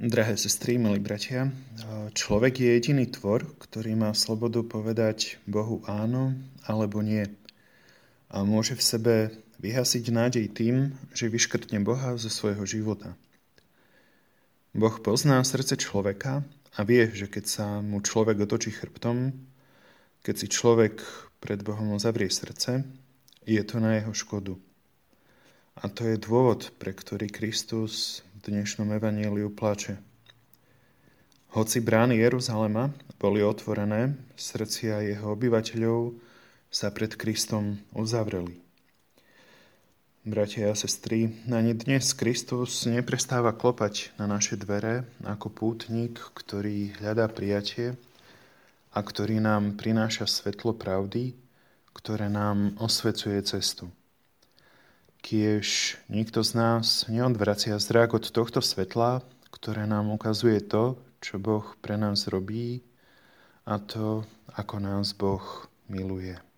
Drahé sestry, milí bratia, človek je jediný tvor, ktorý má slobodu povedať Bohu áno alebo nie. A môže v sebe vyhasiť nádej tým, že vyškrtne Boha zo svojho života. Boh pozná srdce človeka a vie, že keď sa mu človek otočí chrbtom, keď si človek pred Bohom zavrie srdce, je to na jeho škodu. A to je dôvod, pre ktorý Kristus dnešnom evaníliu plače. Hoci brány Jeruzalema boli otvorené, srdcia jeho obyvateľov sa pred Kristom uzavreli. Bratia a sestry, ani dnes Kristus neprestáva klopať na naše dvere ako pútnik, ktorý hľadá prijatie a ktorý nám prináša svetlo pravdy, ktoré nám osvecuje cestu kiež nikto z nás neodvracia zrak od tohto svetla, ktoré nám ukazuje to, čo Boh pre nás robí a to, ako nás Boh miluje.